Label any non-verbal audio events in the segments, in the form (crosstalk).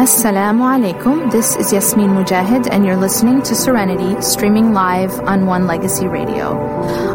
Assalamu alaikum. This is Yasmin Mogahed, and you're listening to Serenity, streaming live on One Legacy Radio.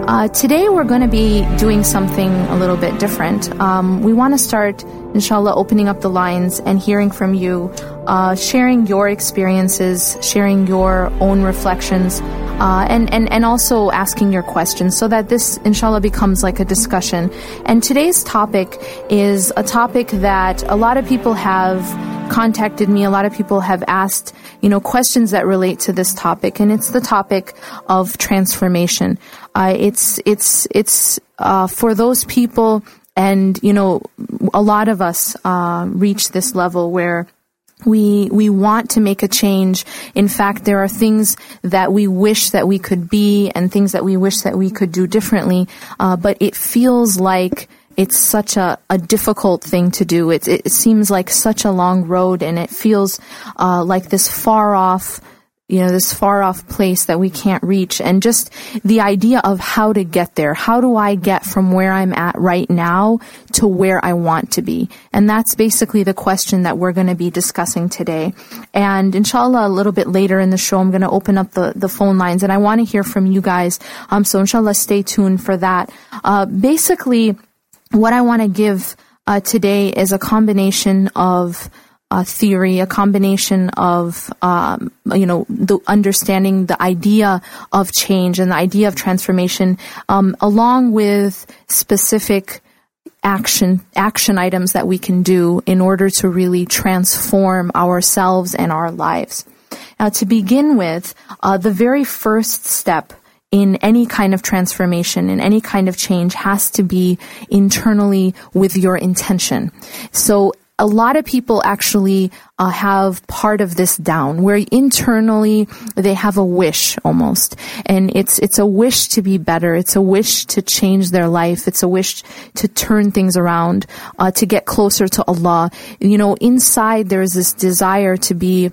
Uh, today, we're going to be doing something a little bit different. Um, we want to start, inshallah, opening up the lines and hearing from you, uh, sharing your experiences, sharing your own reflections. Uh, and, and, and also asking your questions so that this, inshallah, becomes like a discussion. And today's topic is a topic that a lot of people have contacted me. A lot of people have asked, you know, questions that relate to this topic, and it's the topic of transformation. Uh, it's it's it's uh, for those people, and you know, a lot of us uh, reach this level where we we want to make a change. In fact, there are things that we wish that we could be, and things that we wish that we could do differently. Uh, but it feels like it's such a, a difficult thing to do. It, it seems like such a long road, and it feels uh, like this far off you know, this far off place that we can't reach and just the idea of how to get there. How do I get from where I'm at right now to where I want to be? And that's basically the question that we're going to be discussing today. And inshallah, a little bit later in the show, I'm going to open up the, the phone lines and I want to hear from you guys. Um, so inshallah, stay tuned for that. Uh, basically, what I want to give uh, today is a combination of uh, theory, a combination of um, you know the understanding the idea of change and the idea of transformation, um, along with specific action action items that we can do in order to really transform ourselves and our lives. Now, to begin with, uh, the very first step in any kind of transformation, in any kind of change has to be internally with your intention. So a lot of people actually uh, have part of this down where internally they have a wish almost. And it's it's a wish to be better. It's a wish to change their life. It's a wish to turn things around uh, to get closer to Allah. You know inside there's this desire to be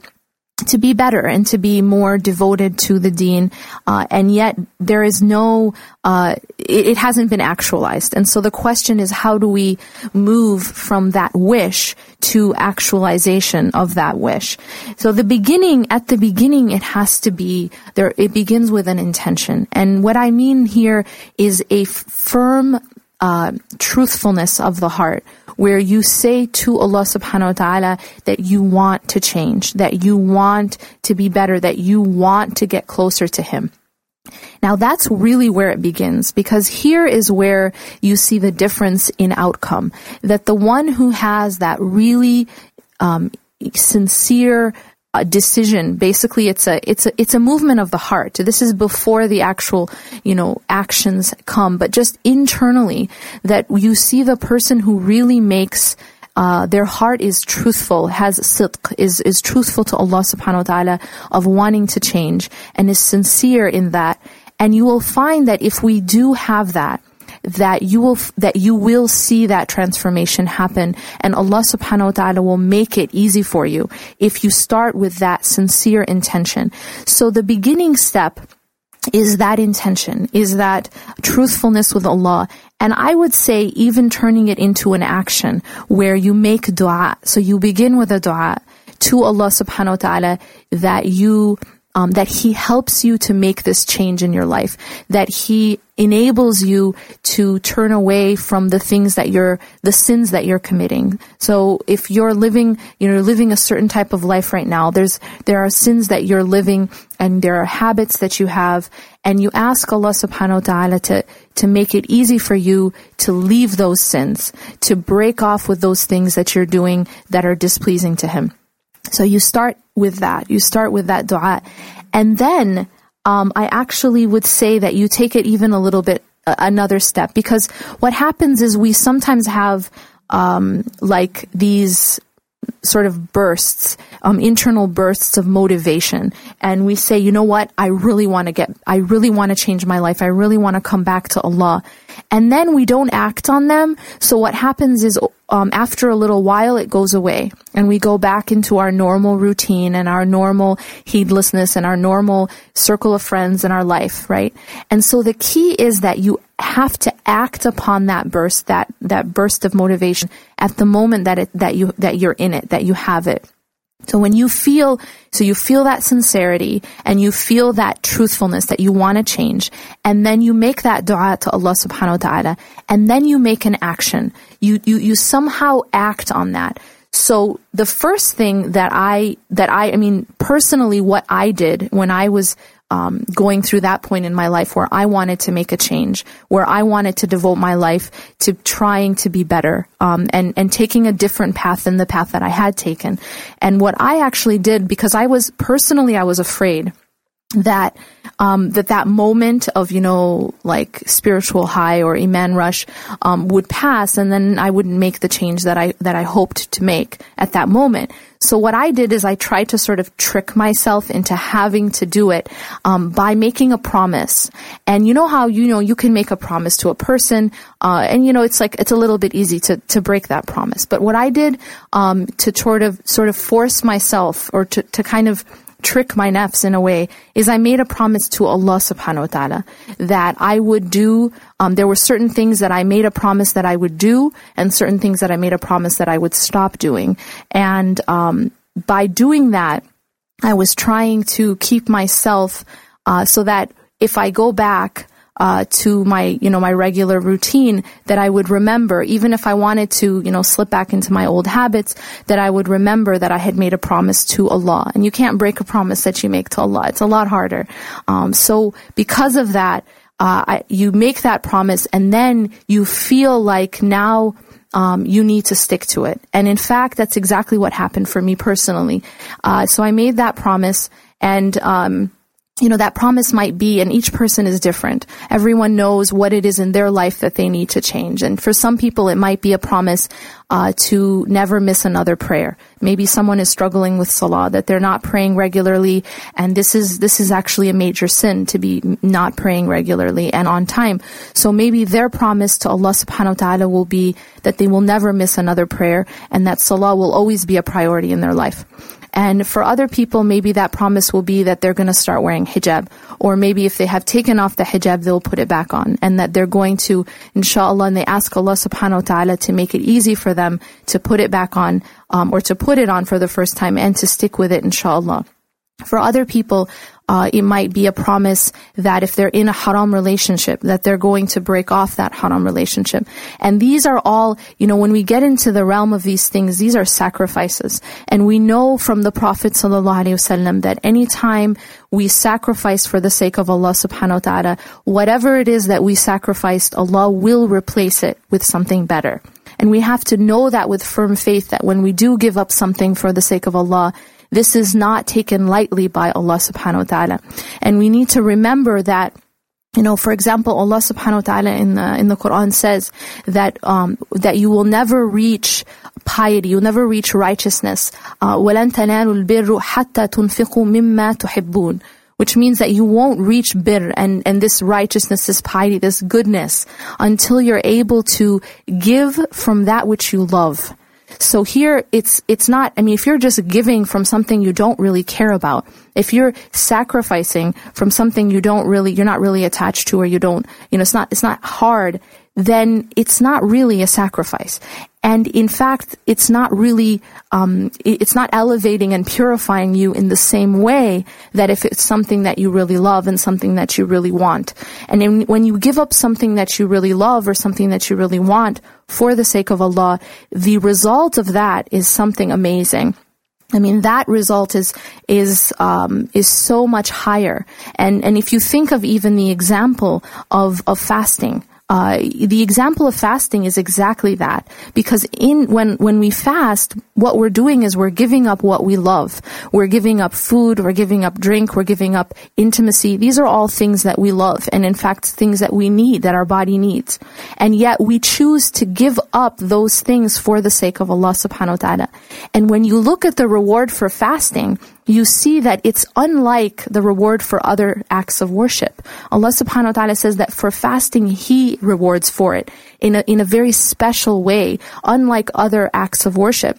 to be better and to be more devoted to the deen, uh, and yet there is no, uh, it, it, hasn't been actualized. And so the question is, how do we move from that wish to actualization of that wish? So the beginning, at the beginning, it has to be there. It begins with an intention, and what I mean here is a firm uh, truthfulness of the heart, where you say to Allah subhanahu wa ta'ala that you want to change, that you want to be better, that you want to get closer to Him. Now that's really where it begins because here is where you see the difference in outcome. That the one who has that really um, sincere a decision. Basically, it's a it's a it's a movement of the heart. This is before the actual you know actions come, but just internally that you see the person who really makes. Uh, their heart is truthful, has sidq, is, is truthful to Allah subhanahu wa ta'ala of wanting to change and is sincere in that. And you will find that if we do have that, that you will that you will see that transformation happen and Allah subhanahu wa ta'ala will make it easy for you if you start with that sincere intention. So the beginning step is that intention, is that truthfulness with Allah. And I would say even turning it into an action where you make dua. So you begin with a dua to Allah subhanahu wa ta'ala that you um, that He helps you to make this change in your life, that He enables you to turn away from the things that you're, the sins that you're committing. So if you're living, you're living a certain type of life right now, there's, there are sins that you're living and there are habits that you have, and you ask Allah subhanahu wa ta'ala to, to make it easy for you to leave those sins, to break off with those things that you're doing that are displeasing to Him. So you start with that. You start with that dua. And then, um, I actually would say that you take it even a little bit uh, another step. Because what happens is we sometimes have, um, like these sort of bursts, um, internal bursts of motivation. And we say, you know what? I really want to get, I really want to change my life. I really want to come back to Allah. And then we don't act on them. So what happens is, um, after a little while, it goes away and we go back into our normal routine and our normal heedlessness and our normal circle of friends in our life, right? And so the key is that you have to act upon that burst, that, that burst of motivation at the moment that it, that you, that you're in it, that you have it. So when you feel, so you feel that sincerity and you feel that truthfulness that you want to change, and then you make that dua to Allah subhanahu wa ta'ala, and then you make an action. You, you, you somehow act on that. So the first thing that I, that I, I mean, personally, what I did when I was um, going through that point in my life where I wanted to make a change, where I wanted to devote my life to trying to be better, um, and and taking a different path than the path that I had taken. And what I actually did, because I was personally, I was afraid that um, that that moment of you know like spiritual high or iman rush um, would pass, and then I wouldn't make the change that I that I hoped to make at that moment. So what I did is I tried to sort of trick myself into having to do it um, by making a promise. And you know how you know you can make a promise to a person, uh, and you know it's like it's a little bit easy to to break that promise. But what I did um, to sort of sort of force myself or to to kind of trick my nafs in a way is I made a promise to Allah subhanahu wa ta'ala that I would do, um, there were certain things that I made a promise that I would do and certain things that I made a promise that I would stop doing. And, um, by doing that, I was trying to keep myself, uh, so that if I go back, uh, to my, you know, my regular routine that I would remember, even if I wanted to, you know, slip back into my old habits, that I would remember that I had made a promise to Allah. And you can't break a promise that you make to Allah. It's a lot harder. Um, so because of that, uh, I, you make that promise and then you feel like now, um, you need to stick to it. And in fact, that's exactly what happened for me personally. Uh, so I made that promise and, um, you know, that promise might be, and each person is different. Everyone knows what it is in their life that they need to change. And for some people, it might be a promise uh, to never miss another prayer. Maybe someone is struggling with salah, that they're not praying regularly, and this is, this is actually a major sin to be not praying regularly and on time. So maybe their promise to Allah subhanahu wa ta'ala will be that they will never miss another prayer, and that salah will always be a priority in their life. And for other people, maybe that promise will be that they're going to start wearing hijab. Or maybe if they have taken off the hijab, they'll put it back on. And that they're going to, inshallah, and they ask Allah subhanahu wa ta'ala to make it easy for them to put it back on, um, or to put it on for the first time and to stick with it, inshallah. For other people, uh, it might be a promise that if they're in a haram relationship, that they're going to break off that haram relationship. And these are all, you know, when we get into the realm of these things, these are sacrifices. And we know from the Prophet ﷺ that anytime we sacrifice for the sake of Allah subhanahu wa ta'ala, whatever it is that we sacrificed, Allah will replace it with something better. And we have to know that with firm faith that when we do give up something for the sake of Allah, this is not taken lightly by Allah subhanahu wa ta'ala. And we need to remember that you know, for example, Allah subhanahu wa ta'ala in the, in the Quran says that, um, that you will never reach piety, you'll never reach righteousness. Uh, وَلَن تَنَالُوا الْبِرُّ حَتَّى تُنْفِقُوا مِمَّا تُحِبُّونَ which means that you won't reach bir and, and this righteousness, this piety, this goodness until you're able to give from that which you love. So here it's, it's not, I mean, if you're just giving from something you don't really care about, if you're sacrificing from something you don't really, you're not really attached to or you don't, you know, it's not, it's not hard, then it's not really a sacrifice. And in fact, it's not really, um, it's not elevating and purifying you in the same way that if it's something that you really love and something that you really want. And in, when you give up something that you really love or something that you really want for the sake of Allah, the result of that is something amazing. I mean, that result is is um, is so much higher. And and if you think of even the example of of fasting, uh, the example of fasting is exactly that. Because in when when we fast what we're doing is we're giving up what we love. We're giving up food we're giving up drink we're giving up intimacy. These are all things that we love and in fact things that we need that our body needs. And yet we choose to give up those things for the sake of Allah subhanahu wa ta'ala. And when you look at the reward for fasting you see that it's unlike the reward for other acts of worship. Allah subhanahu wa ta'ala says that for fasting, He rewards for it in a, in a very special way, unlike other acts of worship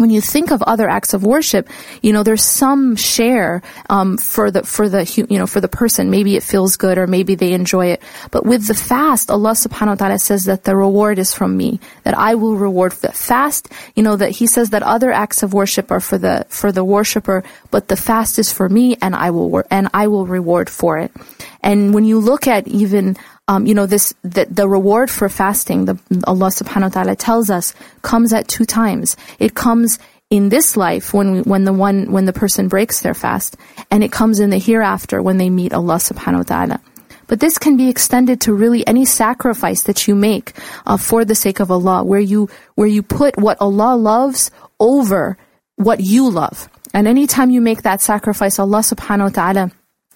when you think of other acts of worship, you know, there's some share um, for the for the you know for the person. Maybe it feels good, or maybe they enjoy it. But with the fast, Allah Subhanahu wa Taala says that the reward is from me. That I will reward the fast. You know that He says that other acts of worship are for the for the worshipper, but the fast is for me, and I will and I will reward for it. And when you look at even um, you know, this the, the reward for fasting, the, Allah subhanahu wa ta'ala tells us, comes at two times. It comes in this life when when the one when the person breaks their fast, and it comes in the hereafter when they meet Allah subhanahu wa ta'ala. But this can be extended to really any sacrifice that you make uh, for the sake of Allah, where you where you put what Allah loves over what you love. And anytime you make that sacrifice, Allah subhanahu wa ta'ala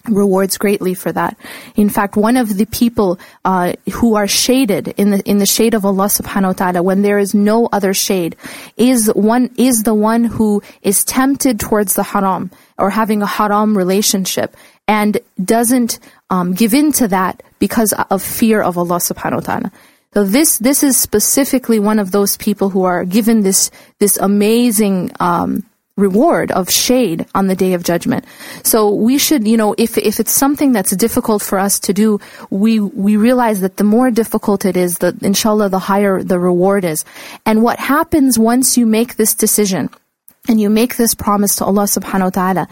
rewards greatly for that. In fact, one of the people uh, who are shaded in the in the shade of Allah Subhanahu wa Taala when there is no other shade is one is the one who is tempted towards the haram or having a haram relationship and doesn't um, give in to that because of fear of Allah Subhanahu wa Taala. So this this is specifically one of those people who are given this this amazing. Um, reward of shade on the day of judgment. So we should, you know, if if it's something that's difficult for us to do, we we realize that the more difficult it is, the inshallah the higher the reward is. And what happens once you make this decision and you make this promise to Allah subhanahu wa ta'ala,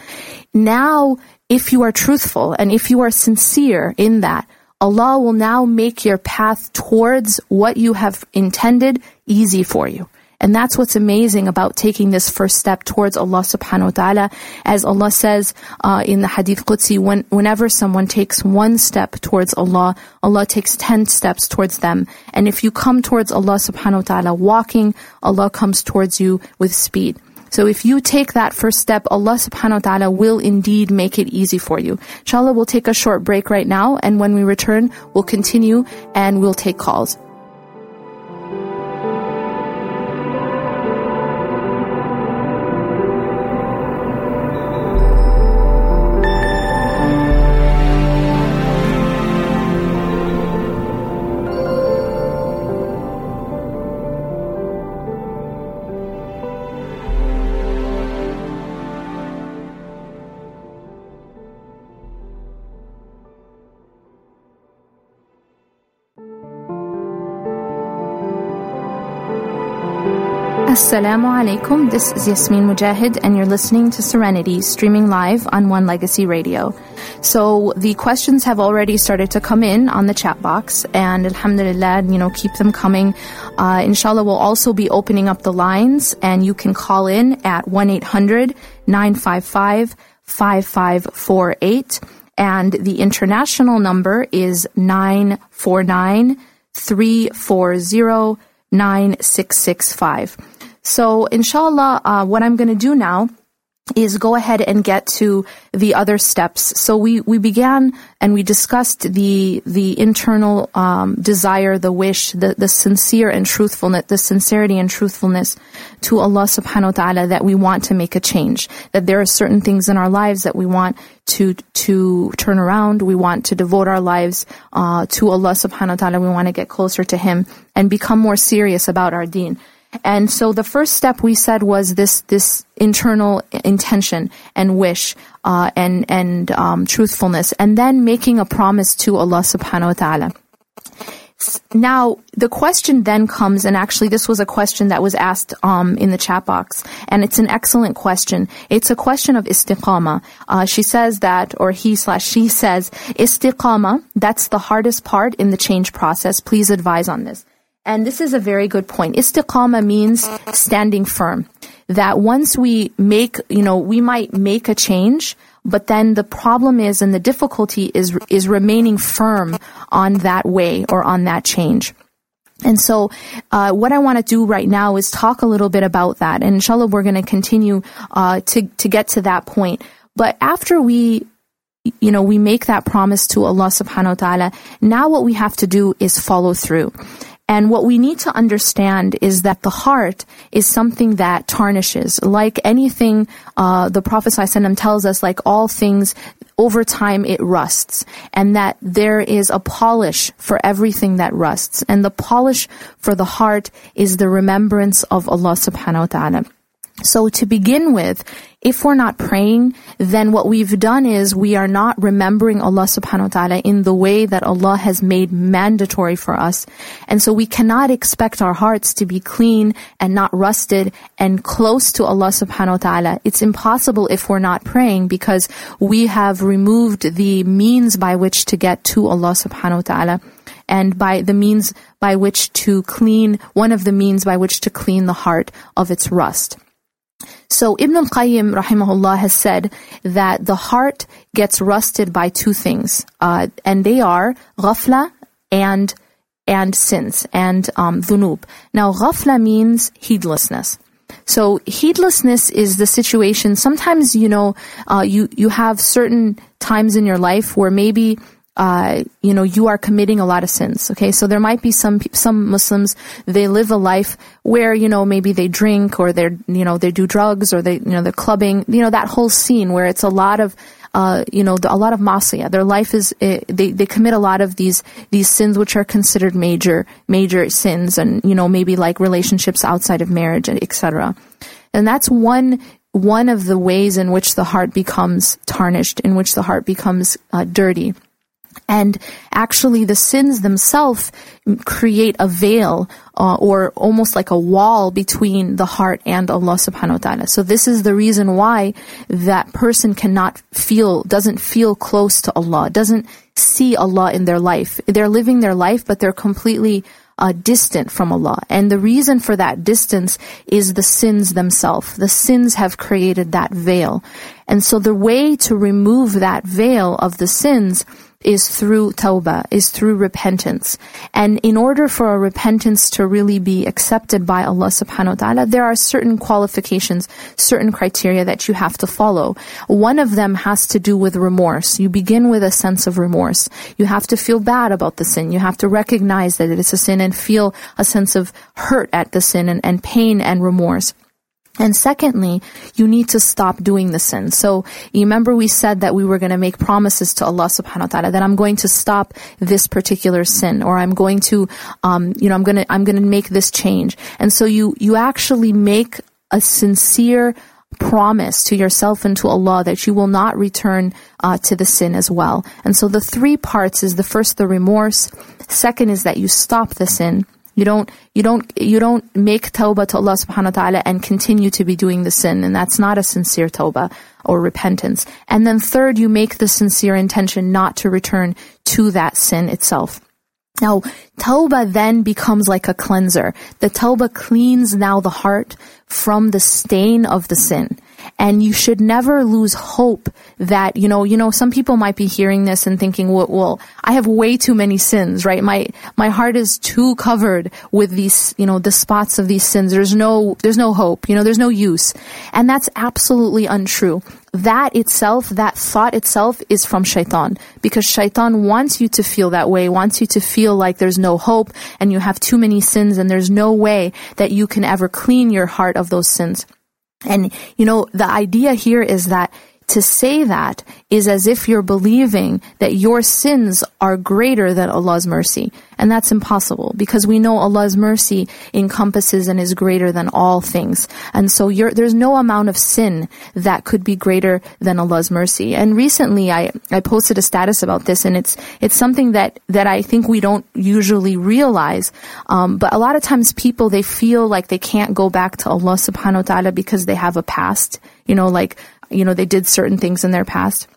now if you are truthful and if you are sincere in that, Allah will now make your path towards what you have intended easy for you. And that's what's amazing about taking this first step towards Allah subhanahu wa ta'ala. As Allah says uh, in the Hadith Qudsi, when, whenever someone takes one step towards Allah, Allah takes ten steps towards them. And if you come towards Allah subhanahu wa ta'ala walking, Allah comes towards you with speed. So if you take that first step, Allah subhanahu wa ta'ala will indeed make it easy for you. Inshallah, we'll take a short break right now, and when we return, we'll continue and we'll take calls. Assalamu alaikum. This is Yasmin Mogahed, and you're listening to Serenity, streaming live on One Legacy Radio. So the questions have already started to come in on the chat box, and Alhamdulillah, you know, keep them coming. Uh, inshallah, we'll also be opening up the lines, and you can call in at 1 800 955 5548. And the international number is 949 340 9665. So, inshallah, uh, what I'm going to do now is go ahead and get to the other steps. So we, we began and we discussed the the internal um, desire, the wish, the, the sincere and truthfulness, the sincerity and truthfulness to Allah subhanahu wa ta'ala that we want to make a change. That there are certain things in our lives that we want to to turn around. We want to devote our lives uh, to Allah subhanahu wa ta'ala. We want to get closer to Him and become more serious about our deen. And so the first step we said was this this internal intention and wish uh, and and um, truthfulness, and then making a promise to Allah Subhanahu wa Taala. Now, the question then comes, and actually, this was a question that was asked um, in the chat box, and it's an excellent question. It's a question of istiqama. Uh, she says that, or he slash she says, istiqama, that's the hardest part in the change process. Please advise on this. And this is a very good point. Istiqama means standing firm. That once we make, you know, we might make a change, but then the problem is and the difficulty is is remaining firm on that way or on that change. And so, uh, what I want to do right now is talk a little bit about that. And inshallah, we're going to continue uh, to to get to that point. But after we, you know, we make that promise to Allah Subhanahu wa Taala, now what we have to do is follow through. And what we need to understand is that the heart is something that tarnishes. Like anything, uh, the Prophet ﷺ tells us, like all things, over time it rusts. And that there is a polish for everything that rusts. And the polish for the heart is the remembrance of Allah subhanahu wa ta'ala. So to begin with, if we're not praying, then what we've done is we are not remembering Allah subhanahu wa ta'ala in the way that Allah has made mandatory for us. And so we cannot expect our hearts to be clean and not rusted and close to Allah subhanahu wa ta'ala. It's impossible if we're not praying because we have removed the means by which to get to Allah subhanahu wa ta'ala and by the means by which to clean, one of the means by which to clean the heart of its rust. So Ibn al-Qayyim rahimahullah has said that the heart gets rusted by two things, uh, and they are ghafla and and sins and um, dhunub. Now ghafla means heedlessness. So heedlessness is the situation. Sometimes you know uh, you you have certain times in your life where maybe uh, you know, you are committing a lot of sins. Okay, so there might be some some Muslims they live a life where you know maybe they drink or they're you know they do drugs or they you know they're clubbing. You know that whole scene where it's a lot of uh, you know a lot of masiyah. Their life is uh, they they commit a lot of these these sins which are considered major major sins, and you know maybe like relationships outside of marriage, etc. And that's one one of the ways in which the heart becomes tarnished, in which the heart becomes uh, dirty. And actually, the sins themselves create a veil uh, or almost like a wall between the heart and Allah subhanahu wa ta'ala. So this is the reason why that person cannot feel, doesn't feel close to Allah, doesn't see Allah in their life. They're living their life, but they're completely uh, distant from Allah. And the reason for that distance is the sins themselves. The sins have created that veil. And so the way to remove that veil of the sins is through tawbah, is through repentance. And in order for a repentance to really be accepted by Allah subhanahu wa ta'ala, there are certain qualifications, certain criteria that you have to follow. One of them has to do with remorse. You begin with a sense of remorse. You have to feel bad about the sin. You have to recognize that it is a sin and feel a sense of hurt at the sin and, and pain and remorse. And secondly, you need to stop doing the sin. So you remember we said that we were going to make promises to Allah subhanahu wa ta'ala that I'm going to stop this particular sin or I'm going to, um, you know, I'm going to, I'm going to make this change. And so you, you actually make a sincere promise to yourself and to Allah that you will not return uh, to the sin as well. And so the three parts is the first, the remorse. Second is that you stop the sin. You don't, you don't, you don't make tawbah to Allah subhanahu wa ta'ala and continue to be doing the sin. And that's not a sincere tawbah or repentance. And then third, you make the sincere intention not to return to that sin itself. Now, tawbah then becomes like a cleanser. The tawbah cleans now the heart from the stain of the sin. And you should never lose hope that, you know, you know, some people might be hearing this and thinking, well, well, I have way too many sins, right? My, my heart is too covered with these, you know, the spots of these sins. There's no, there's no hope, you know, there's no use. And that's absolutely untrue. That itself, that thought itself is from shaitan. Because shaitan wants you to feel that way, wants you to feel like there's no hope and you have too many sins and there's no way that you can ever clean your heart of those sins. And, you know, the idea here is that to say that is as if you're believing that your sins are greater than Allah's mercy. And that's impossible because we know Allah's mercy encompasses and is greater than all things. And so there's no amount of sin that could be greater than Allah's mercy. And recently I, I posted a status about this and it's, it's something that, that I think we don't usually realize. Um, but a lot of times people, they feel like they can't go back to Allah subhanahu wa ta'ala because they have a past. You know, like you know, they did certain things in their past.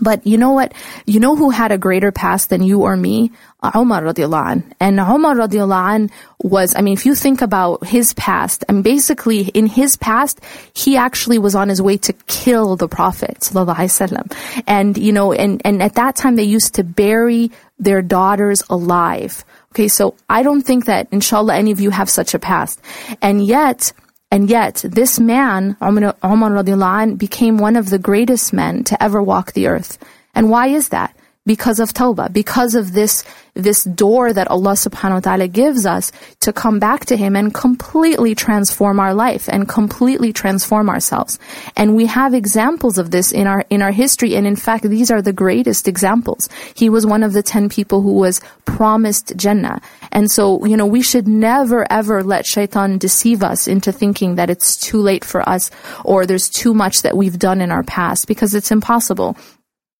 But you know what? You know who had a greater past than you or me? Uh, Umar radiallahu an. And Umar radiallahu an was, I mean, if you think about his past, I and basically in his past, he actually was on his way to kill the Prophet sallallahu And, you know, and, and at that time they used to bury their daughters alive. Okay, so I don't think that, inshallah, any of you have such a past. And yet, and yet, this man, Umar, Umar became one of the greatest men to ever walk the earth. And why is that? Because of tawbah, because of this, this door that Allah subhanahu wa ta'ala gives us to come back to Him and completely transform our life and completely transform ourselves. And we have examples of this in our, in our history. And in fact, these are the greatest examples. He was one of the 10 people who was promised Jannah. And so, you know, we should never ever let shaitan deceive us into thinking that it's too late for us or there's too much that we've done in our past because it's impossible.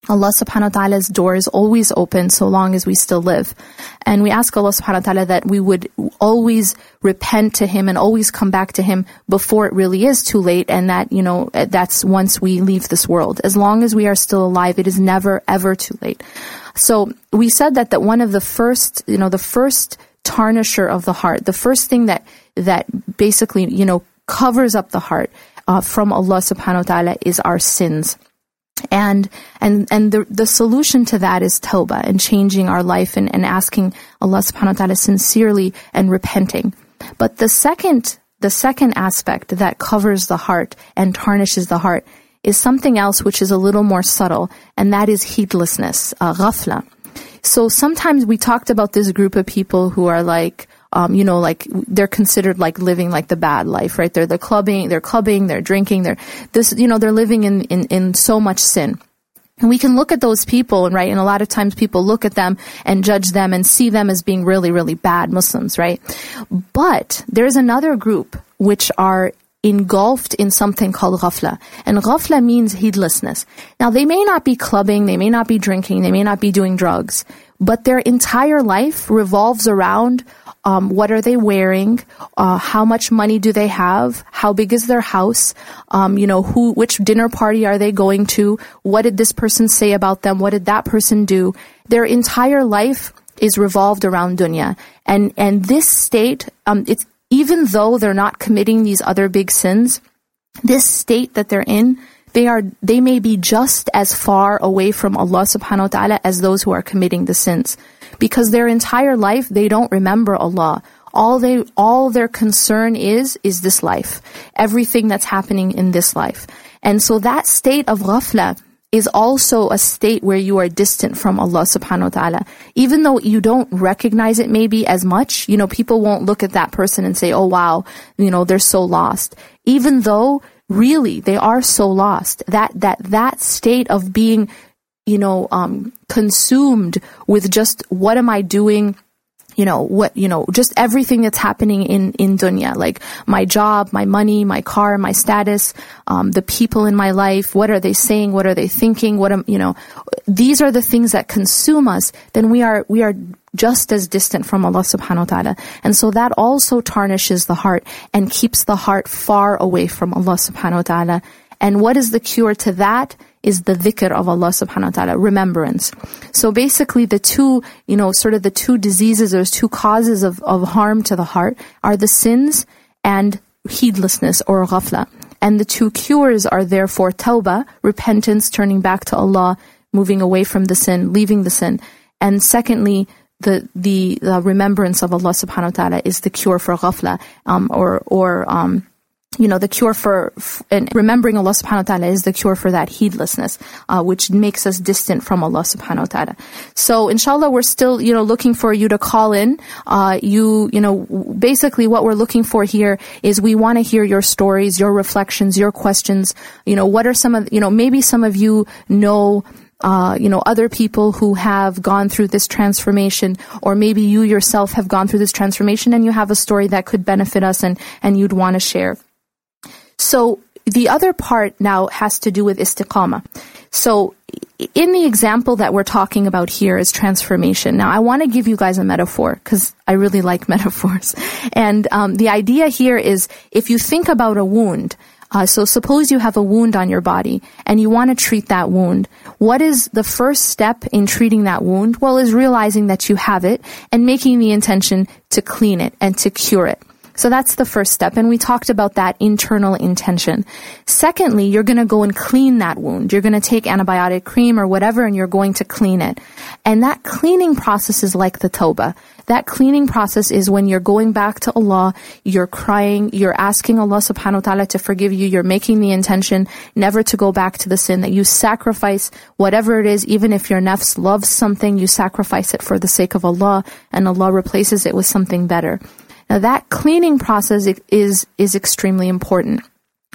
Allah subhanahu wa ta'ala's door is always open so long as we still live. And we ask Allah subhanahu wa ta'ala that we would always repent to Him and always come back to Him before it really is too late and that, you know, that's once we leave this world. As long as we are still alive, it is never ever too late. So we said that, that one of the first, you know, the first tarnisher of the heart, the first thing that, that basically, you know, covers up the heart uh, from Allah subhanahu wa ta'ala is our sins. And and and the the solution to that is tawbah and changing our life and, and asking Allah subhanahu wa ta'ala sincerely and repenting. But the second the second aspect that covers the heart and tarnishes the heart is something else which is a little more subtle, and that is heedlessness, uh, ghafla. So sometimes we talked about this group of people who are like, um, you know, like they're considered like living like the bad life, right? They're the clubbing, they're clubbing, they're drinking, they're this, you know, they're living in, in, in so much sin. And we can look at those people, right? And a lot of times people look at them and judge them and see them as being really, really bad Muslims, right? But there's another group which are engulfed in something called ghafla. And ghafla means heedlessness. Now, they may not be clubbing, they may not be drinking, they may not be doing drugs, but their entire life revolves around um, what are they wearing? Uh, how much money do they have? How big is their house? Um, you know, who, which dinner party are they going to? What did this person say about them? What did that person do? Their entire life is revolved around dunya. And, and this state, um, it's, even though they're not committing these other big sins, this state that they're in, they are they may be just as far away from Allah subhanahu wa ta'ala as those who are committing the sins because their entire life they don't remember Allah. All they, all their concern is, is this life. Everything that's happening in this life. And so that state of ghafla is also a state where you are distant from Allah subhanahu wa ta'ala. Even though you don't recognize it maybe as much, you know, people won't look at that person and say, oh wow, you know, they're so lost. Even though really they are so lost, that, that, that state of being you know, um, consumed with just what am I doing? You know, what, you know, just everything that's happening in, in dunya, like my job, my money, my car, my status, um, the people in my life, what are they saying? What are they thinking? What am, you know, these are the things that consume us, then we are, we are just as distant from Allah subhanahu wa ta'ala. And so that also tarnishes the heart and keeps the heart far away from Allah subhanahu wa ta'ala. And what is the cure to that? Is the dhikr of Allah subhanahu wa ta'ala, remembrance. So basically the two, you know, sort of the two diseases or two causes of, of harm to the heart are the sins and heedlessness or ghafla. And the two cures are therefore tawbah, repentance, turning back to Allah, moving away from the sin, leaving the sin. And secondly, the, the, the remembrance of Allah subhanahu wa ta'ala is the cure for ghafla, um, or, or, um, you know, the cure for, and remembering Allah subhanahu wa ta'ala is the cure for that heedlessness, uh, which makes us distant from Allah subhanahu wa ta'ala. So inshallah, we're still, you know, looking for you to call in. Uh, you, you know, basically what we're looking for here is we want to hear your stories, your reflections, your questions. You know, what are some of, you know, maybe some of you know, uh, you know, other people who have gone through this transformation, or maybe you yourself have gone through this transformation and you have a story that could benefit us and, and you'd want to share. So the other part now has to do with istiqamah. So in the example that we're talking about here is transformation. Now I want to give you guys a metaphor because I really (laughs) like metaphors. And um, the idea here is if you think about a wound, Uh, so suppose you have a wound on your body and you want to treat that wound. What is the first step in treating that wound? Well, is realizing that you have it and making the intention to clean it and to cure it. So that's the first step. And we talked about that internal intention. Secondly, you're going to go and clean that wound. You're going to take antibiotic cream or whatever and you're going to clean it. And that cleaning process is like the Tawbah. That cleaning process is when you're going back to Allah, you're crying, you're asking Allah subhanahu wa ta'ala to forgive you, you're making the intention never to go back to the sin, that you sacrifice whatever it is, even if your nafs loves something, you sacrifice it for the sake of Allah, and Allah replaces it with something better. Now that cleaning process is, is extremely important.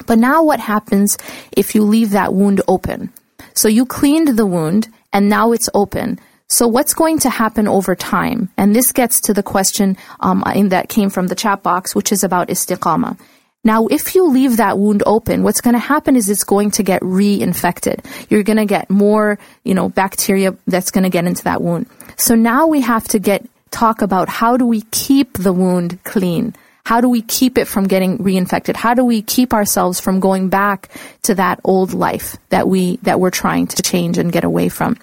But now what happens if you leave that wound open? So you cleaned the wound and now it's open. So what's going to happen over time? And this gets to the question um, that came from the chat box, which is about istiqama. Now, if you leave that wound open, what's going to happen is it's going to get reinfected. You're going to get more, you know, bacteria that's going to get into that wound. So now we have to get talk about how do we keep the wound clean? How do we keep it from getting reinfected? How do we keep ourselves from going back to that old life that we, that we're trying to change and get away from?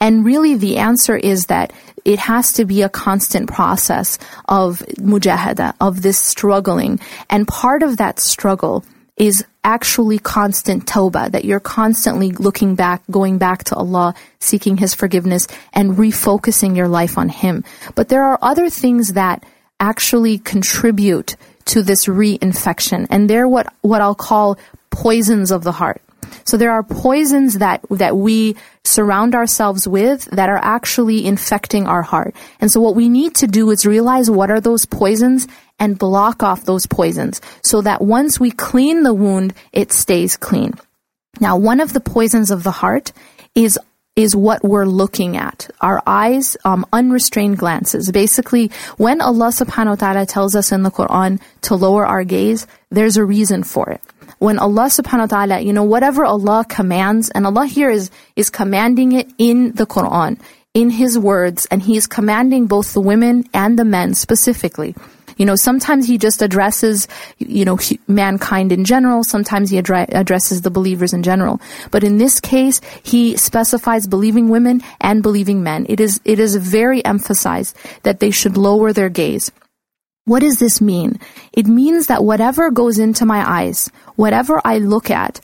And really the answer is that it has to be a constant process of mujahada, of this struggling. And part of that struggle is actually constant tawbah, that you're constantly looking back, going back to Allah, seeking His forgiveness, and refocusing your life on Him. But there are other things that actually contribute to this reinfection, and they're what, what I'll call poisons of the heart. So there are poisons that, that we surround ourselves with that are actually infecting our heart. And so what we need to do is realize what are those poisons and block off those poisons so that once we clean the wound, it stays clean. Now, one of the poisons of the heart is is what we're looking at. Our eyes, um, unrestrained glances. Basically, when Allah subhanahu wa ta'ala tells us in the Quran to lower our gaze, there's a reason for it. When Allah subhanahu wa ta'ala, you know, whatever Allah commands, and Allah here is, is commanding it in the Quran, in His words, and He is commanding both the women and the men specifically. You know, sometimes he just addresses, you know, mankind in general. Sometimes he addre- addresses the believers in general. But in this case, he specifies believing women and believing men. It is, it is very emphasized that they should lower their gaze. What does this mean? It means that whatever goes into my eyes, whatever I look at,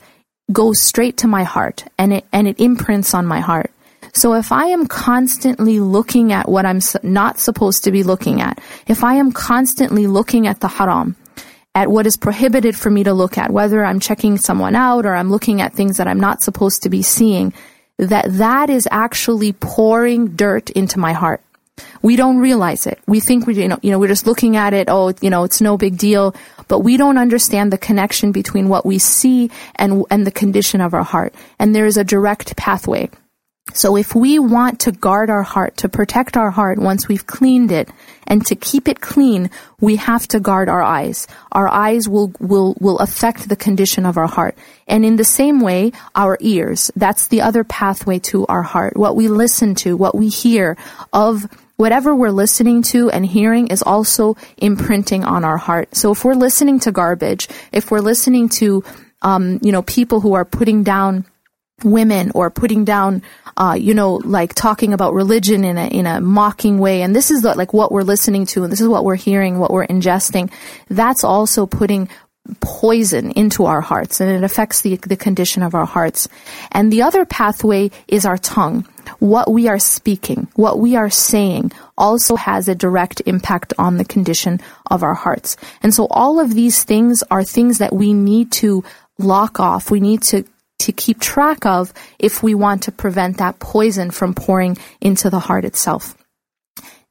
goes straight to my heart and it, and it imprints on my heart. So if I am constantly looking at what I'm not supposed to be looking at, if I am constantly looking at the haram, at what is prohibited for me to look at, whether I'm checking someone out or I'm looking at things that I'm not supposed to be seeing, that that is actually pouring dirt into my heart. We don't realize it. We think we, you know, you know, we're just looking at it. Oh, you know, it's no big deal. But we don't understand the connection between what we see and, and the condition of our heart. And there is a direct pathway. So if we want to guard our heart, to protect our heart once we've cleaned it, and to keep it clean, we have to guard our eyes. Our eyes will, will, will affect the condition of our heart. And in the same way, our ears. That's the other pathway to our heart. What we listen to, what we hear of whatever we're listening to and hearing is also imprinting on our heart. So if we're listening to garbage, if we're listening to, um, you know, people who are putting down women or putting down uh, you know like talking about religion in a in a mocking way. And this is the, like what we're listening to and this is what we're hearing what we're ingesting. That's also putting poison into our hearts and it affects the, the condition of our hearts. And the other pathway is our tongue. What we are speaking what we are saying also has a direct impact on the condition of our hearts. And so all of these things are things that we need to lock off. We need to to keep track of if we want to prevent that poison from pouring into the heart itself.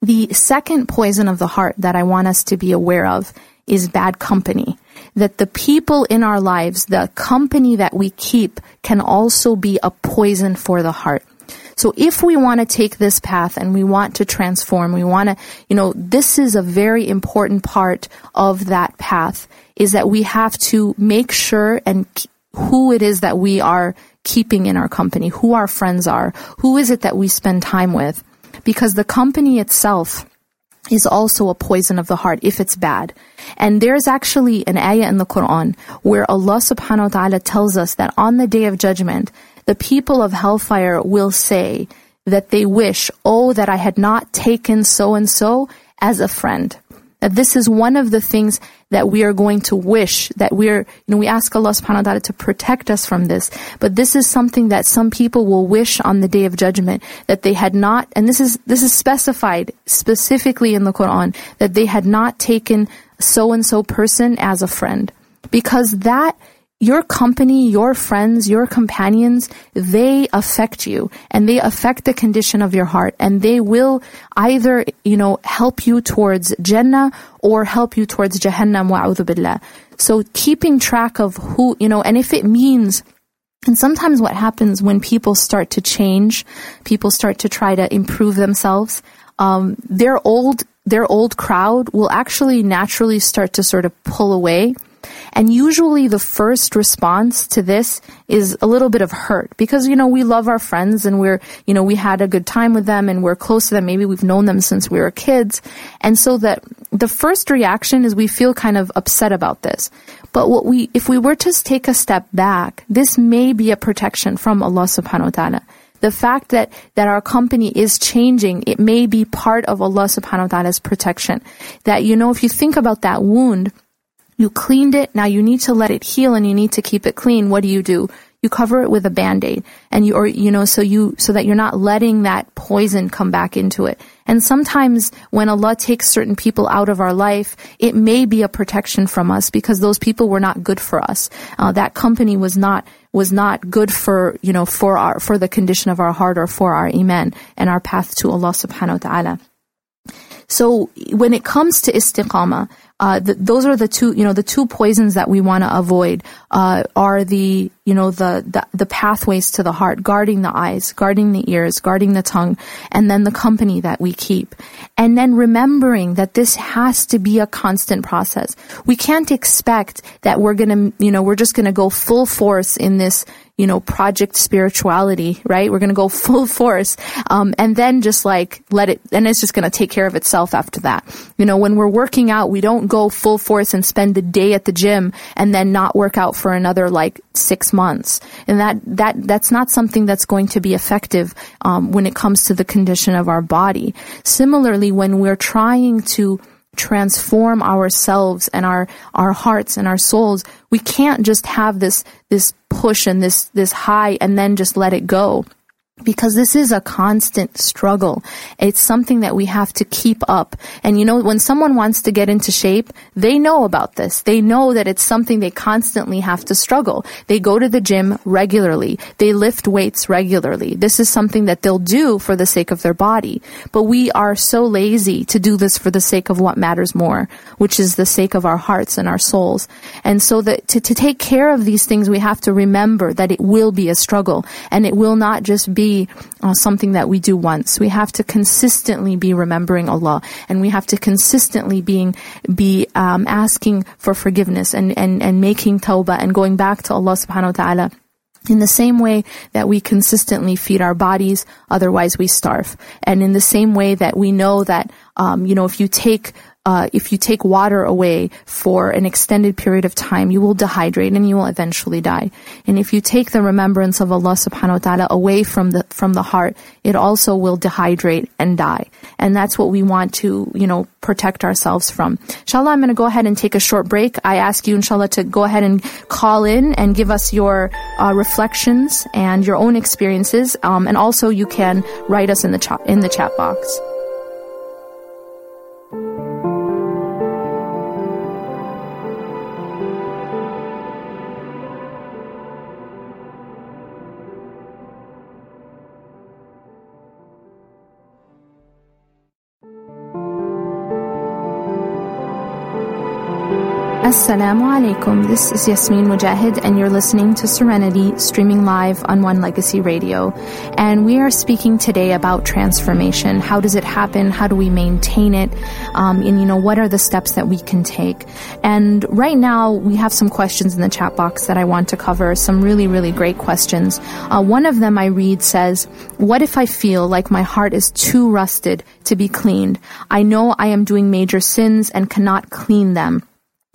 The second poison of the heart that I want us to be aware of is bad company. That the people in our lives, the company that we keep can also be a poison for the heart. So if we want to take this path and we want to transform, we want to, you know, this is a very important part of that path is that we have to make sure and who it is that we are keeping in our company, who our friends are, who is it that we spend time with. Because the company itself is also a poison of the heart if it's bad. And there's actually an ayah in the Quran where Allah subhanahu wa ta'ala tells us that on the day of judgment, the people of hellfire will say that they wish, oh, that I had not taken so and so as a friend. That this is one of the things that we are going to wish that we're, you know, we ask Allah subhanahu wa ta'ala to protect us from this. But this is something that some people will wish on the day of judgment that they had not, and this is, this is specified specifically in the Quran, that they had not taken so and so person as a friend. Because that your company, your friends, your companions, they affect you and they affect the condition of your heart and they will either, you know, help you towards Jannah or help you towards Jahannam wa'udhu billah. So keeping track of who, you know, and if it means and sometimes what happens when people start to change, people start to try to improve themselves, um, their old, their old crowd will actually naturally start to sort of pull away and usually the first response to this is a little bit of hurt because, you know, we love our friends and we're, you know, we had a good time with them and we're close to them. Maybe we've known them since we were kids. And so that the first reaction is we feel kind of upset about this. But what we, if we were to take a step back, this may be a protection from Allah subhanahu wa ta'ala the fact that, that our company is changing, it may be part of Allah subhanahu wa ta'ala's protection. That, you know, if you think about that wound, you cleaned it. Now you need to let it heal and you need to keep it clean. What do you do? You cover it with a band-aid and you, or, you know, so you, so that you're not letting that poison come back into it. And sometimes when Allah takes certain people out of our life, it may be a protection from us because those people were not good for us. Uh, that company was not, was not good for, you know, for our, for the condition of our heart or for our iman and our path to Allah subhanahu wa ta'ala. So when it comes to istiqamah, uh, the, those are the two, you know, the two poisons that we want to avoid uh, are the, you know, the, the the pathways to the heart, guarding the eyes, guarding the ears, guarding the tongue, and then the company that we keep, and then remembering that this has to be a constant process. We can't expect that we're gonna, you know, we're just gonna go full force in this you know, project spirituality, right? We're going to go (laughs) full force. Um, and then just like let it, and it's just going to take care of itself after that. You know, when we're working out, we don't go full force and spend the day at the gym and then not work out for another like six months. And that, that, that's not something that's going to be effective, um, when it comes to the condition of our body. Similarly, when we're trying to transform ourselves and our, our hearts and our souls. We can't just have this, this push and this, this high and then just let it go because this is a constant struggle. It's something that we have to keep up. And you know, when someone wants to get into shape, they know about this. They know that it's something they constantly have to struggle. They go to the gym regularly. They lift weights regularly. This is something that they'll do for the sake of their body. But we are so lazy to do this for the sake of what matters more, which is the sake of our hearts and our souls. And so that to, to take care of these things, we have to remember that it will be a struggle and it will not just be uh, something that we do once. We have to consistently be remembering Allah, and we have to consistently being be um, asking for forgiveness and, and and making tawbah and going back to Allah Subhanahu wa Taala. In the same way that we consistently feed our bodies, otherwise we starve. And in the same way that we know that, um, you know, if you take uh, if you take water away for an extended period of time, you will dehydrate and you will eventually die. And if you take the remembrance of Allah subhanahu wa ta'ala away from the, from the heart, it also will dehydrate and die. And that's what we want to, you know, protect ourselves from. Inshallah, I'm going to go ahead and take a short break. I ask you, inshallah, to go ahead and call in and give us your uh, reflections and your own experiences. Um, and also you can write us in the chat, in the chat box. Assalamu alaikum. This is Yasmin Mogahed, and you're listening to Serenity, streaming live on One Legacy Radio. And we are speaking today about transformation. How does it happen? How do we maintain it? Um, and, you know, what are the steps that we can take? And right now, we have some questions in the chat box that I want to cover. Some really, really great questions. Uh, one of them I read says, What if I feel like my heart is too rusted to be cleaned? I know I am doing major sins and cannot clean them.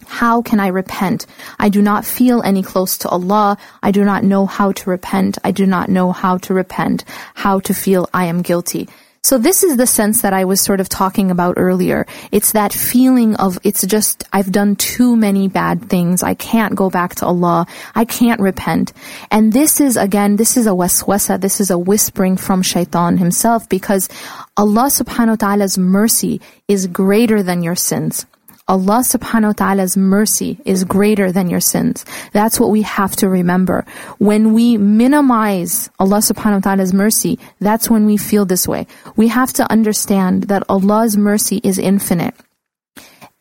How can I repent? I do not feel any close to Allah. I do not know how to repent. I do not know how to repent, how to feel I am guilty. So this is the sense that I was sort of talking about earlier. It's that feeling of, it's just, I've done too many bad things. I can't go back to Allah. I can't repent. And this is, again, this is a waswasa. This is a whispering from shaitan himself because Allah subhanahu wa ta'ala's mercy is greater than your sins. Allah subhanahu wa ta'ala's mercy is greater than your sins. That's what we have to remember. When we minimize Allah subhanahu wa ta'ala's mercy, that's when we feel this way. We have to understand that Allah's mercy is infinite.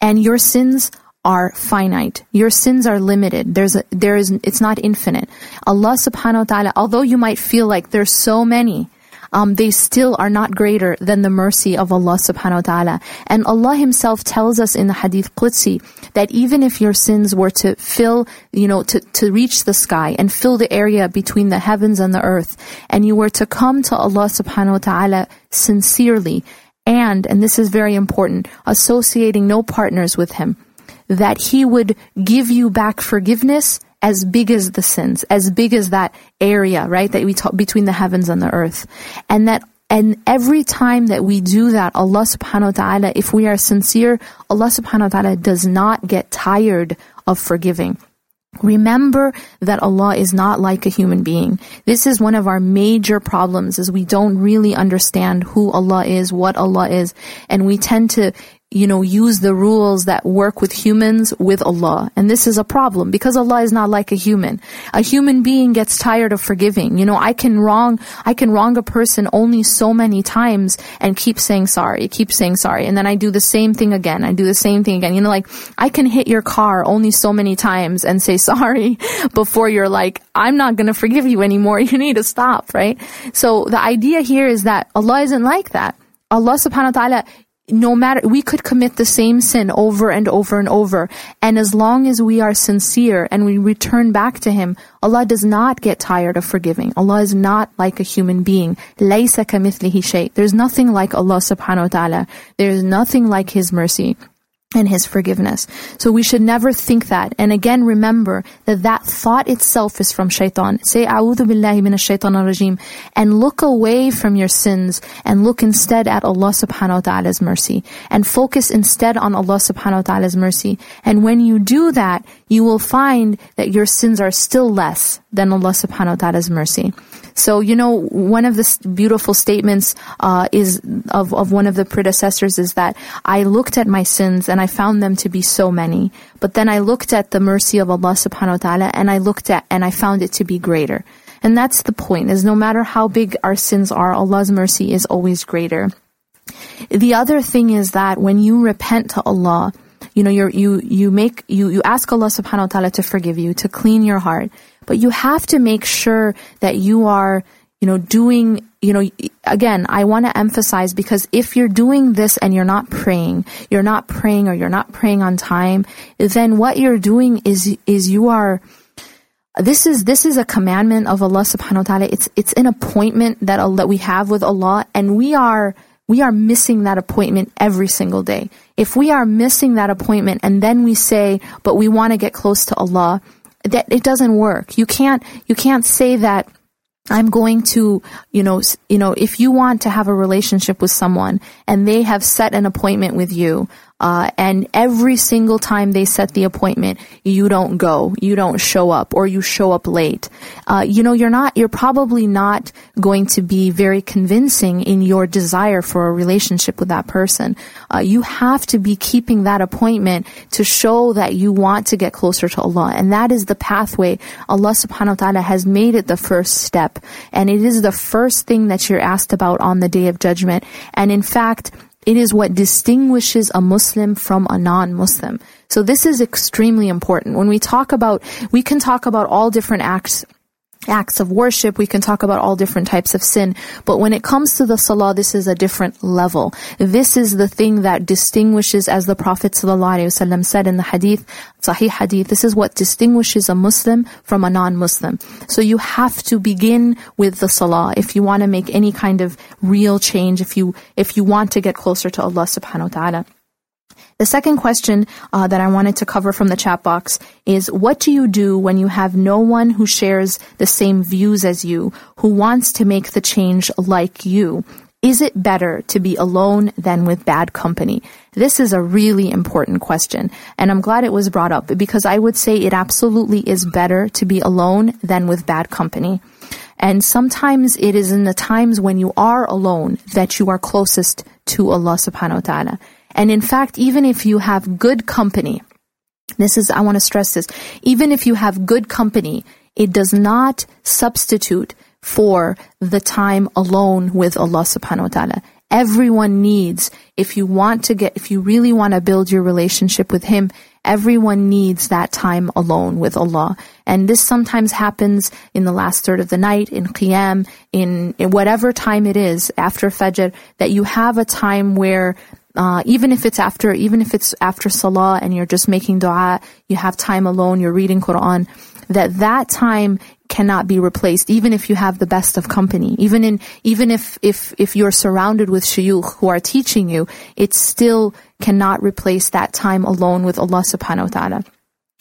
And your sins are finite. Your sins are limited. There's a, there is, it's not infinite. Allah subhanahu wa ta'ala, although you might feel like there's so many, um, they still are not greater than the mercy of Allah subhanahu wa ta'ala. And Allah Himself tells us in the Hadith Qudsi that even if your sins were to fill, you know, to, to reach the sky and fill the area between the heavens and the earth, and you were to come to Allah subhanahu wa ta'ala sincerely, and, and this is very important, associating no partners with Him, that He would give you back forgiveness as big as the sins, as big as that area, right, that we talk between the heavens and the earth. And that and every time that we do that, Allah subhanahu wa ta'ala, if we are sincere, Allah subhanahu wa ta'ala does not get tired of forgiving. Remember that Allah is not like a human being. This is one of our major problems is we don't really understand who Allah is, what Allah is, and we tend to you know, use the rules that work with humans with Allah. And this is a problem because Allah is not like a human. A human being gets tired of forgiving. You know, I can wrong, I can wrong a person only so many times and keep saying sorry, keep saying sorry. And then I do the same thing again. I do the same thing again. You know, like I can hit your car only so many times and say (laughs) sorry before you're like, I'm not going to forgive you anymore. (laughs) You need to stop, right? So the idea here is that Allah isn't like that. Allah subhanahu wa ta'ala no matter, we could commit the same sin over and over and over. And as long as we are sincere and we return back to Him, Allah does not get tired of forgiving. Allah is not like a human being. لَيْسَ كَمِثْلِهِ شَيْءٍ There's nothing like Allah subhanahu wa ta'ala. There's nothing like His mercy and his forgiveness. So we should never think that. And again, remember that that thought itself is from shaitan. Say, A'udhu billahi minash shaitan rajim and look away from your sins and look instead at Allah subhanahu wa ta'ala's mercy and focus instead on Allah subhanahu wa ta'ala's mercy. And when you do that, you will find that your sins are still less than Allah subhanahu wa ta'ala's mercy. So, you know, one of the beautiful statements uh, is of, of one of the predecessors is that I looked at my sins and I found them to be so many. But then I looked at the mercy of Allah subhanahu wa ta'ala and I looked at and I found it to be greater. And that's the point, is no matter how big our sins are, Allah's mercy is always greater. The other thing is that when you repent to Allah, you know, you you, you make, you, you ask Allah subhanahu wa ta'ala to forgive you, to clean your heart. But you have to make sure that you are, you know, doing, you know, again, I want to emphasize because if you're doing this and you're not praying, you're not praying or you're not praying on time, then what you're doing is, is you are, this is this is a commandment of Allah subhanahu wa ta'ala. It's it's an appointment that that we have with Allah and we are we are missing that appointment every single day. If we are missing that appointment and then we say, but we want to get close to Allah, that it doesn't work. You can't, you can't say that I'm going to, you know, you know, if you want to have a relationship with someone and they have set an appointment with you, uh, and every single time they set the appointment, you don't go, you don't show up, or you show up late. Uh, you know, you're not, you're probably not going to be very convincing in your desire for a relationship with that person. Uh, you have to be keeping that appointment to show that you want to get closer to Allah. And that is the pathway. Allah subhanahu wa ta'ala has made it the first step. And it is the first thing that you're asked about on the day of judgment. And in fact, It is what distinguishes a Muslim from a non-Muslim. So this is extremely important. When we talk about, we can talk about all different acts acts of worship. We can talk about all different types of sin. But when it comes to the salah, this is a different level. This is the thing that distinguishes, as the Prophet ﷺ said in the hadith, Sahih hadith, this is what distinguishes a Muslim from a non-Muslim. So you have to begin with the salah if you want to make any kind of real change, if you, if you want to get closer to Allah subhanahu wa ta'ala. The second question uh, that I wanted to cover from the chat box is what do you do when you have no one who shares the same views as you, who wants to make the change like you? Is it better to be alone than with bad company? This is a really important question, and I'm glad it was brought up because I would say it absolutely is better to be alone than with bad company. And sometimes it is in the times when you are alone that you are closest to Allah subhanahu wa ta'ala. And in fact, even if you have good company, this is, I want to stress this, even if you have good company, it does not substitute for the time alone with Allah subhanahu wa ta'ala. Everyone needs, if you want to get, if you really want to build your relationship with Him, everyone needs that time alone with Allah. And this sometimes happens in the last third of the night, in Qiyam, in, in whatever time it is after Fajr, that you have a time where uh, even if it's after, even if it's after salah and you're just making dua, you have time alone, you're reading Quran, that that time cannot be replaced, even if you have the best of company. Even in, even if, if, if you're surrounded with shuyukh who are teaching you, it still cannot replace that time alone with Allah subhanahu wa ta'ala.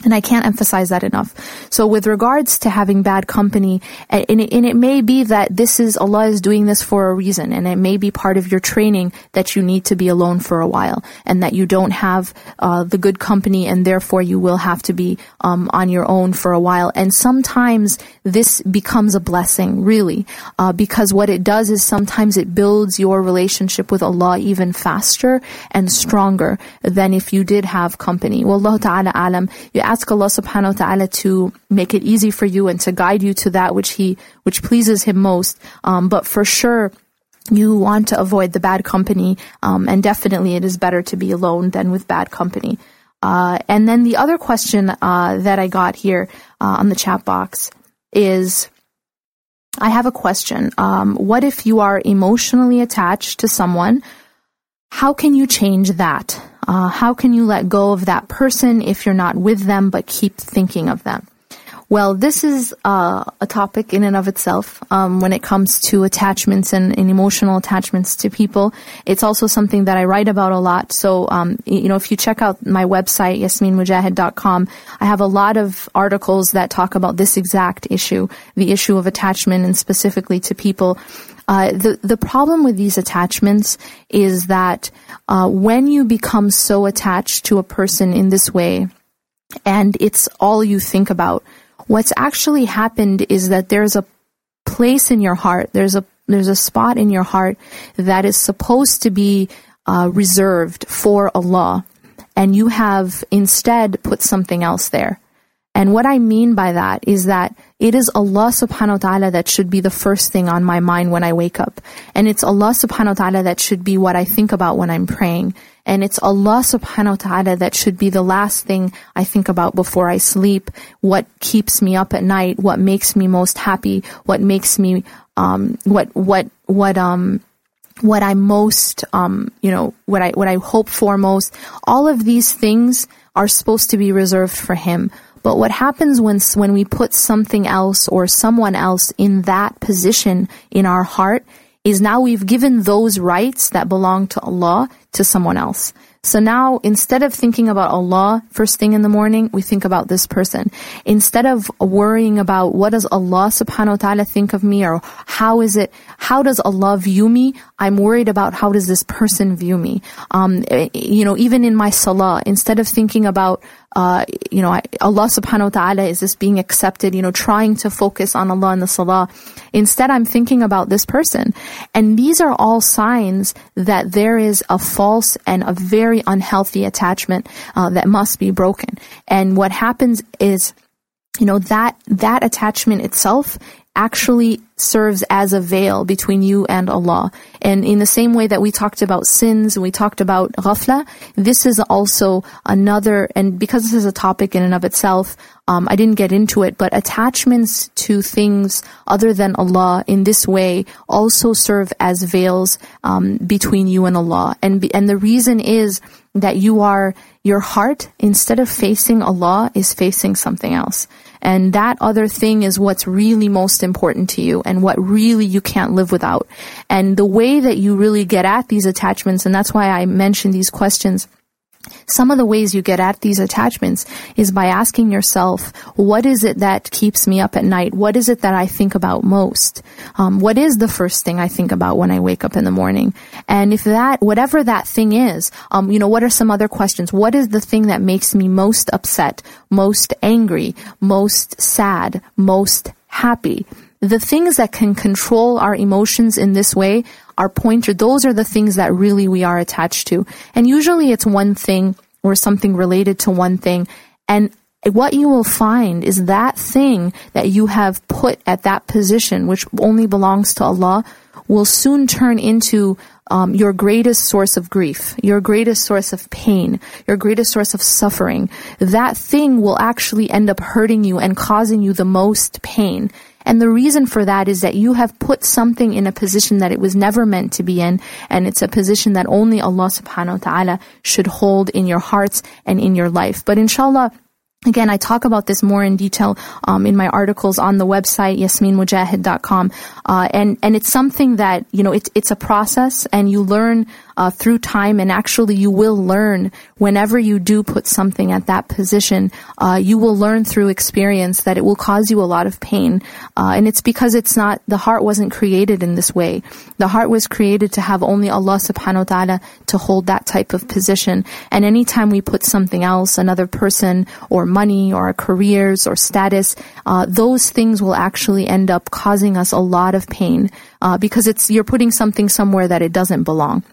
And I can't emphasize that enough. So with regards to having bad company, and it, and it, may be that this is, Allah is doing this for a reason, and it may be part of your training that you need to be alone for a while, and that you don't have uh, the good company, and therefore you will have to be um, on your own for a while. And sometimes this becomes a blessing, really, uh, because what it does is sometimes it builds your relationship with Allah even faster and stronger than if you did have company. Wallahu ta'ala alam. Ask Allah subhanahu wa ta'ala to make it easy for you and to guide you to that which He, which pleases Him most. Um, but for sure, you want to avoid the bad company, um, and definitely it is better to be alone than with bad company. Uh, and then the other question uh, that I got here uh, on the chat box is, I have a question. Um, what if you are emotionally attached to someone? How can you change that? Uh, how can you let go of that person if you're not with them but keep thinking of them? Well, this is uh, a topic in and of itself um, when it comes to attachments and, and, emotional attachments to people. It's also something that I write about a lot. So, um, you know, if you check out my website, yasminmogahed.com, I have a lot of articles that talk about this exact issue, the issue of attachment and specifically to people. Uh, the the problem with these attachments is that uh, when you become so attached to a person in this way, and it's all you think about, what's actually happened is that there's a place in your heart, there's a there's a spot in your heart that is supposed to be uh, reserved for Allah, and you have instead put something else there. And what I mean by that is that it is Allah subhanahu wa ta'ala that should be the first thing on my mind when I wake up. And it's Allah subhanahu wa ta'ala that should be what I think about when I'm praying. And it's Allah subhanahu wa ta'ala that should be the last thing I think about before I sleep. What keeps me up at night, what makes me most happy, what makes me, um, what, what, what, um, what I most, um, you know, what I, what I hope for most. All of these things are supposed to be reserved for Him. But what happens when, when we put something else or someone else in that position in our heart is now we've given those rights that belong to Allah to someone else. So now instead of thinking about Allah first thing in the morning, we think about this person. Instead of worrying about what does Allah subhanahu wa ta'ala think of me or how is it, how does Allah view me? I'm worried about how does this person view me. Um, eh, you know, even in my salah, instead of thinking about uh, you know, Allah subhanahu wa ta'ala, is this being accepted? You know, trying to focus on Allah in the salah. Instead, I'm thinking about this person. And these are all signs that there is a false and a very unhealthy attachment uh, that must be broken. And what happens is, you know, that, that attachment itself actually serves as a veil between you and Allah. And in the same way that we talked about sins, and we talked about ghafla, this is also another, and because this is a topic in and of itself, um, I didn't get into it, but attachments to things other than Allah in this way also serve as veils um, between you and Allah. And, and the reason is that you are, your heart, instead of facing Allah, is facing something else. And that other thing is what's really most important to you and what really you can't live without. And the way that you really get at these attachments, and that's why I mentioned these questions, some of the ways you get at these attachments is by asking yourself, what is it that keeps me up at night? What is it that I think about most? Um, what is the first thing I think about when I wake up in the morning? And if that, whatever that thing is, um, you know, what are some other questions? What is the thing that makes me most upset, most angry, most sad, most happy? The things that can control our emotions in this way our pointer, those are the things that really we are attached to. And usually it's one thing or something related to one thing. And what you will find is that thing that you have put at that position, which only belongs to Allah, will soon turn into um, your greatest source of grief, your greatest source of pain, your greatest source of suffering. That thing will actually end up hurting you and causing you the most pain. And the reason for that is that you have put something in a position that it was never meant to be in, and it's a position that only Allah subhanahu wa ta'ala should hold in your hearts and in your life. But inshallah, Again, I talk about this more in detail um, in my articles on the website yasminmogahed.com, uh, and and it's something that you know it's it's a process, and you learn uh, through time, and actually you will learn whenever you do put something at that position. Uh, you will learn through experience that it will cause you a lot of pain, uh, and it's because it's not the heart wasn't created in this way. The heart was created to have only Allah Subhanahu wa Taala to hold that type of position, and anytime we put something else, another person or money or our careers or status, uh, those things will actually end up causing us a lot of pain uh, because it's you're putting something somewhere that it doesn't belong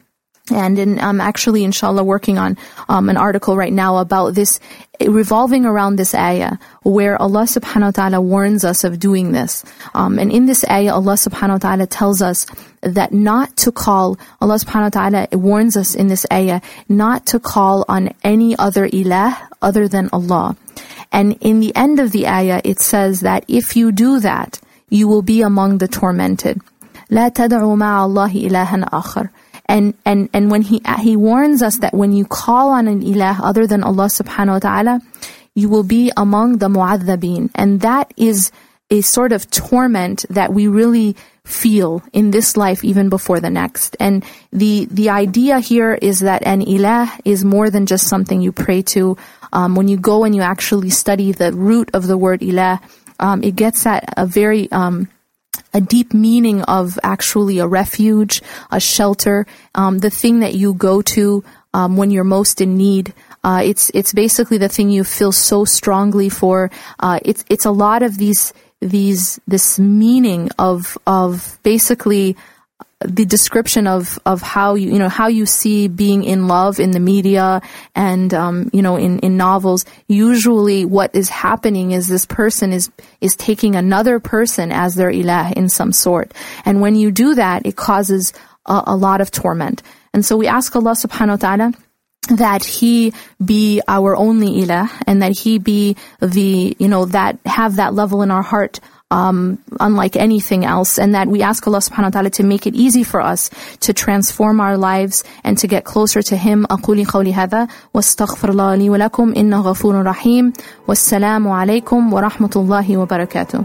And in, I'm actually, inshallah, working on um, an article right now about this, revolving around this ayah, where Allah subhanahu wa ta'ala warns us of doing this. Um, and in this ayah, Allah subhanahu wa ta'ala tells us that not to call, Allah subhanahu wa ta'ala warns us in this ayah, not to call on any other ilah other than Allah. And in the end of the ayah, it says that if you do that, you will be among the tormented. لا تدعوا مع الله إلها آخر and, and, and when he, he warns us that when you call on an ilah other than Allah subhanahu wa ta'ala, you will be among the mu'adhabin. And that is a sort of torment that we really feel in this life even before the next. And the, the idea here is that an ilah is more than just something you pray to. Um, when you go and you actually study the root of the word ilah, um, it gets at a very, um, a deep meaning of actually a refuge, a shelter, um, the thing that you go to um, when you're most in need. Uh, it's it's basically the thing you feel so strongly for. Uh, it's it's a lot of these these this meaning of of basically the description of of how you you know how you see being in love in the media and um, you know in in novels. Usually what is happening is this person is is taking another person as their ilah in some sort. And when you do that it causes a, a lot of torment. And so we ask Allah subhanahu wa ta'ala that he be our only ilah and that he be the you know that have that level in our heart um, unlike anything else, and that we ask Allah subhanahu wa ta'ala to make it easy for us to transform our lives and to get closer to Him. أقول قولي هذا واستغفر الله لي ولكم إنه غفور رحيم والسلام عليكم ورحمة الله وبركاته